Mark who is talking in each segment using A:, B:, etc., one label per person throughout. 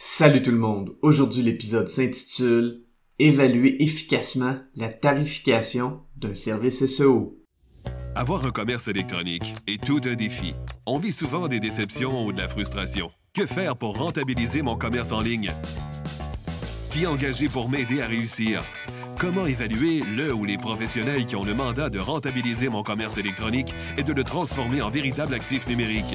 A: Salut tout le monde. Aujourd'hui, l'épisode s'intitule Évaluer efficacement la tarification d'un service SEO.
B: Avoir un commerce électronique est tout un défi. On vit souvent des déceptions ou de la frustration. Que faire pour rentabiliser mon commerce en ligne? Qui engager pour m'aider à réussir? Comment évaluer le ou les professionnels qui ont le mandat de rentabiliser mon commerce électronique et de le transformer en véritable actif numérique?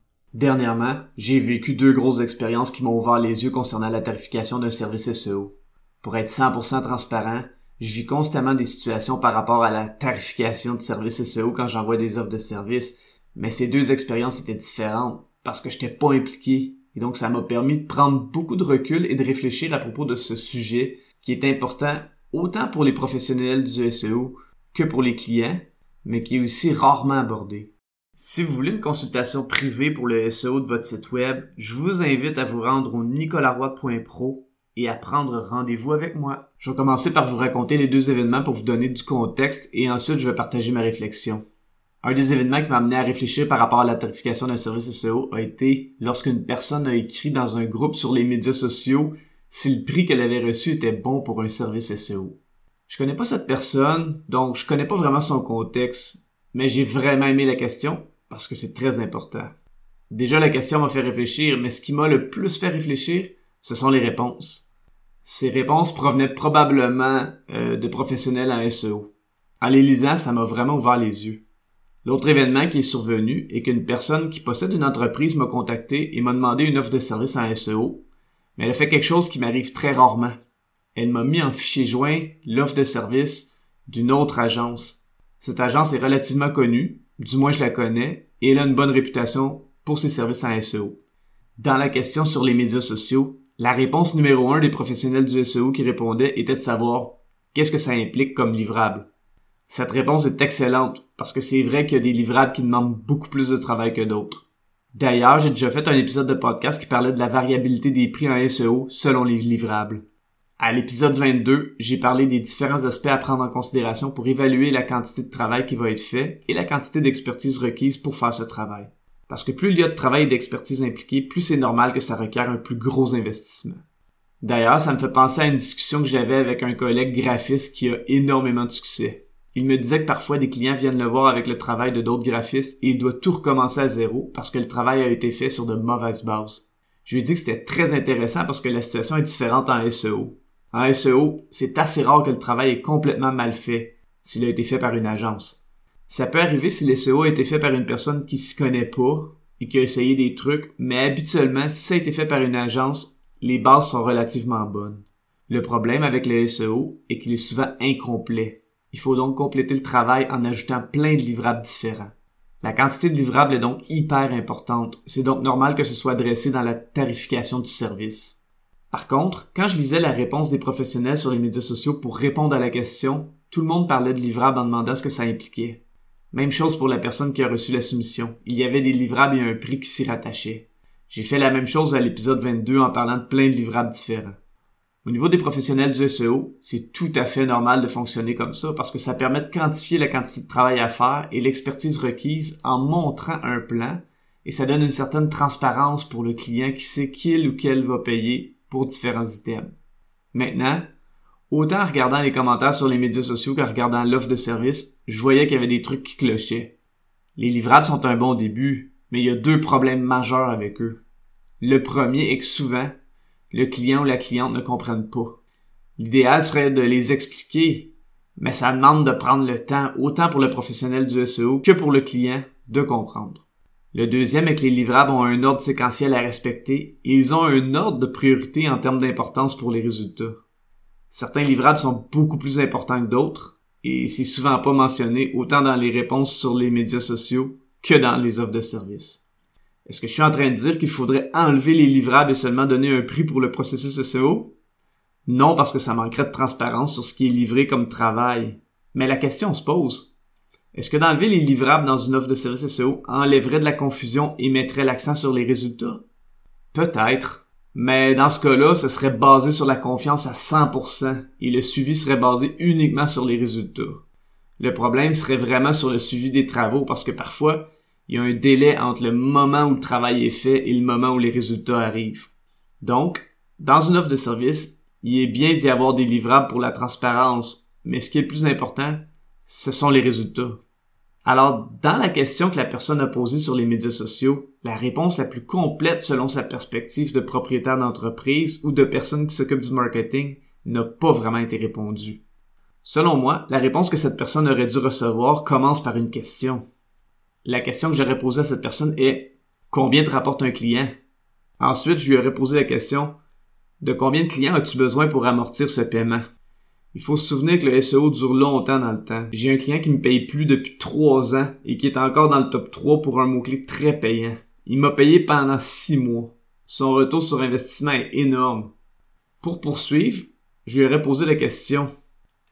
A: Dernièrement, j'ai vécu deux grosses expériences qui m'ont ouvert les yeux concernant la tarification d'un service SEO. Pour être 100% transparent, je vis constamment des situations par rapport à la tarification de services SEO quand j'envoie des offres de services, mais ces deux expériences étaient différentes parce que je n'étais pas impliqué. Et donc ça m'a permis de prendre beaucoup de recul et de réfléchir à propos de ce sujet qui est important autant pour les professionnels du SEO que pour les clients, mais qui est aussi rarement abordé. Si vous voulez une consultation privée pour le SEO de votre site web, je vous invite à vous rendre au nicolaroy.pro et à prendre rendez-vous avec moi. Je vais commencer par vous raconter les deux événements pour vous donner du contexte et ensuite je vais partager ma réflexion. Un des événements qui m'a amené à réfléchir par rapport à la tarification d'un service SEO a été lorsqu'une personne a écrit dans un groupe sur les médias sociaux si le prix qu'elle avait reçu était bon pour un service SEO. Je connais pas cette personne, donc je connais pas vraiment son contexte, mais j'ai vraiment aimé la question parce que c'est très important. Déjà, la question m'a fait réfléchir, mais ce qui m'a le plus fait réfléchir, ce sont les réponses. Ces réponses provenaient probablement euh, de professionnels en SEO. En les lisant, ça m'a vraiment ouvert les yeux. L'autre événement qui est survenu est qu'une personne qui possède une entreprise m'a contacté et m'a demandé une offre de service en SEO, mais elle a fait quelque chose qui m'arrive très rarement. Elle m'a mis en fichier joint l'offre de service d'une autre agence. Cette agence est relativement connue, du moins je la connais, et elle a une bonne réputation pour ses services en SEO. Dans la question sur les médias sociaux, la réponse numéro un des professionnels du SEO qui répondaient était de savoir qu'est-ce que ça implique comme livrable. Cette réponse est excellente parce que c'est vrai qu'il y a des livrables qui demandent beaucoup plus de travail que d'autres. D'ailleurs, j'ai déjà fait un épisode de podcast qui parlait de la variabilité des prix en SEO selon les livrables. À l'épisode 22, j'ai parlé des différents aspects à prendre en considération pour évaluer la quantité de travail qui va être fait et la quantité d'expertise requise pour faire ce travail. Parce que plus il y a de travail et d'expertise impliquée, plus c'est normal que ça requiert un plus gros investissement. D'ailleurs, ça me fait penser à une discussion que j'avais avec un collègue graphiste qui a énormément de succès. Il me disait que parfois des clients viennent le voir avec le travail de d'autres graphistes et il doit tout recommencer à zéro parce que le travail a été fait sur de mauvaises bases. Je lui ai dit que c'était très intéressant parce que la situation est différente en SEO. En SEO, c'est assez rare que le travail est complètement mal fait s'il a été fait par une agence. Ça peut arriver si le SEO a été fait par une personne qui s'y connaît pas et qui a essayé des trucs, mais habituellement, si ça a été fait par une agence, les bases sont relativement bonnes. Le problème avec le SEO est qu'il est souvent incomplet. Il faut donc compléter le travail en ajoutant plein de livrables différents. La quantité de livrables est donc hyper importante. C'est donc normal que ce soit adressé dans la tarification du service. Par contre, quand je lisais la réponse des professionnels sur les médias sociaux pour répondre à la question, tout le monde parlait de livrables en demandant ce que ça impliquait. Même chose pour la personne qui a reçu la soumission. Il y avait des livrables et un prix qui s'y rattachait. J'ai fait la même chose à l'épisode 22 en parlant de plein de livrables différents. Au niveau des professionnels du SEO, c'est tout à fait normal de fonctionner comme ça parce que ça permet de quantifier la quantité de travail à faire et l'expertise requise en montrant un plan et ça donne une certaine transparence pour le client qui sait qu'il ou qu'elle va payer pour différents items. Maintenant, autant en regardant les commentaires sur les médias sociaux qu'en regardant l'offre de service, je voyais qu'il y avait des trucs qui clochaient. Les livrables sont un bon début, mais il y a deux problèmes majeurs avec eux. Le premier est que souvent, le client ou la cliente ne comprennent pas. L'idéal serait de les expliquer, mais ça demande de prendre le temps autant pour le professionnel du SEO que pour le client de comprendre. Le deuxième est que les livrables ont un ordre séquentiel à respecter et ils ont un ordre de priorité en termes d'importance pour les résultats. Certains livrables sont beaucoup plus importants que d'autres et c'est souvent pas mentionné autant dans les réponses sur les médias sociaux que dans les offres de services. Est-ce que je suis en train de dire qu'il faudrait enlever les livrables et seulement donner un prix pour le processus SEO? Non parce que ça manquerait de transparence sur ce qui est livré comme travail. Mais la question se pose. Est-ce que d'enlever les livrables dans une offre de service SEO enlèverait de la confusion et mettrait l'accent sur les résultats? Peut-être. Mais dans ce cas-là, ce serait basé sur la confiance à 100% et le suivi serait basé uniquement sur les résultats. Le problème serait vraiment sur le suivi des travaux parce que parfois, il y a un délai entre le moment où le travail est fait et le moment où les résultats arrivent. Donc, dans une offre de service, il est bien d'y avoir des livrables pour la transparence, mais ce qui est le plus important, ce sont les résultats. Alors, dans la question que la personne a posée sur les médias sociaux, la réponse la plus complète selon sa perspective de propriétaire d'entreprise ou de personne qui s'occupe du marketing n'a pas vraiment été répondue. Selon moi, la réponse que cette personne aurait dû recevoir commence par une question. La question que j'aurais posée à cette personne est Combien te rapporte un client? Ensuite, je lui aurais posé la question De combien de clients as-tu besoin pour amortir ce paiement? Il faut se souvenir que le SEO dure longtemps dans le temps. J'ai un client qui me paye plus depuis trois ans et qui est encore dans le top 3 pour un mot-clé très payant. Il m'a payé pendant six mois. Son retour sur investissement est énorme. Pour poursuivre, je lui aurais posé la question.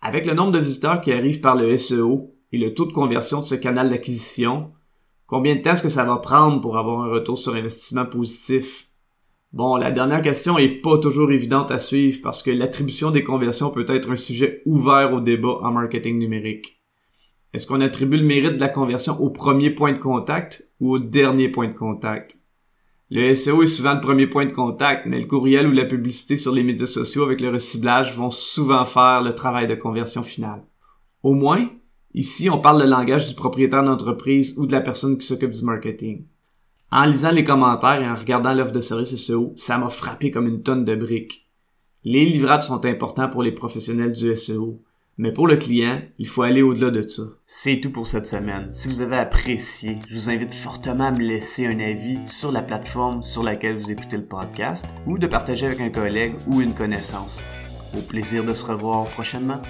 A: Avec le nombre de visiteurs qui arrivent par le SEO et le taux de conversion de ce canal d'acquisition, combien de temps est-ce que ça va prendre pour avoir un retour sur investissement positif? Bon, la dernière question est pas toujours évidente à suivre parce que l'attribution des conversions peut être un sujet ouvert au débat en marketing numérique. Est-ce qu'on attribue le mérite de la conversion au premier point de contact ou au dernier point de contact? Le SEO est souvent le premier point de contact, mais le courriel ou la publicité sur les médias sociaux avec le reciblage vont souvent faire le travail de conversion finale. Au moins, ici, on parle le langage du propriétaire d'entreprise ou de la personne qui s'occupe du marketing. En lisant les commentaires et en regardant l'offre de service SEO, ça m'a frappé comme une tonne de briques. Les livrables sont importants pour les professionnels du SEO, mais pour le client, il faut aller au-delà de ça.
C: C'est tout pour cette semaine. Si vous avez apprécié, je vous invite fortement à me laisser un avis sur la plateforme sur laquelle vous écoutez le podcast ou de partager avec un collègue ou une connaissance. Au plaisir de se revoir prochainement.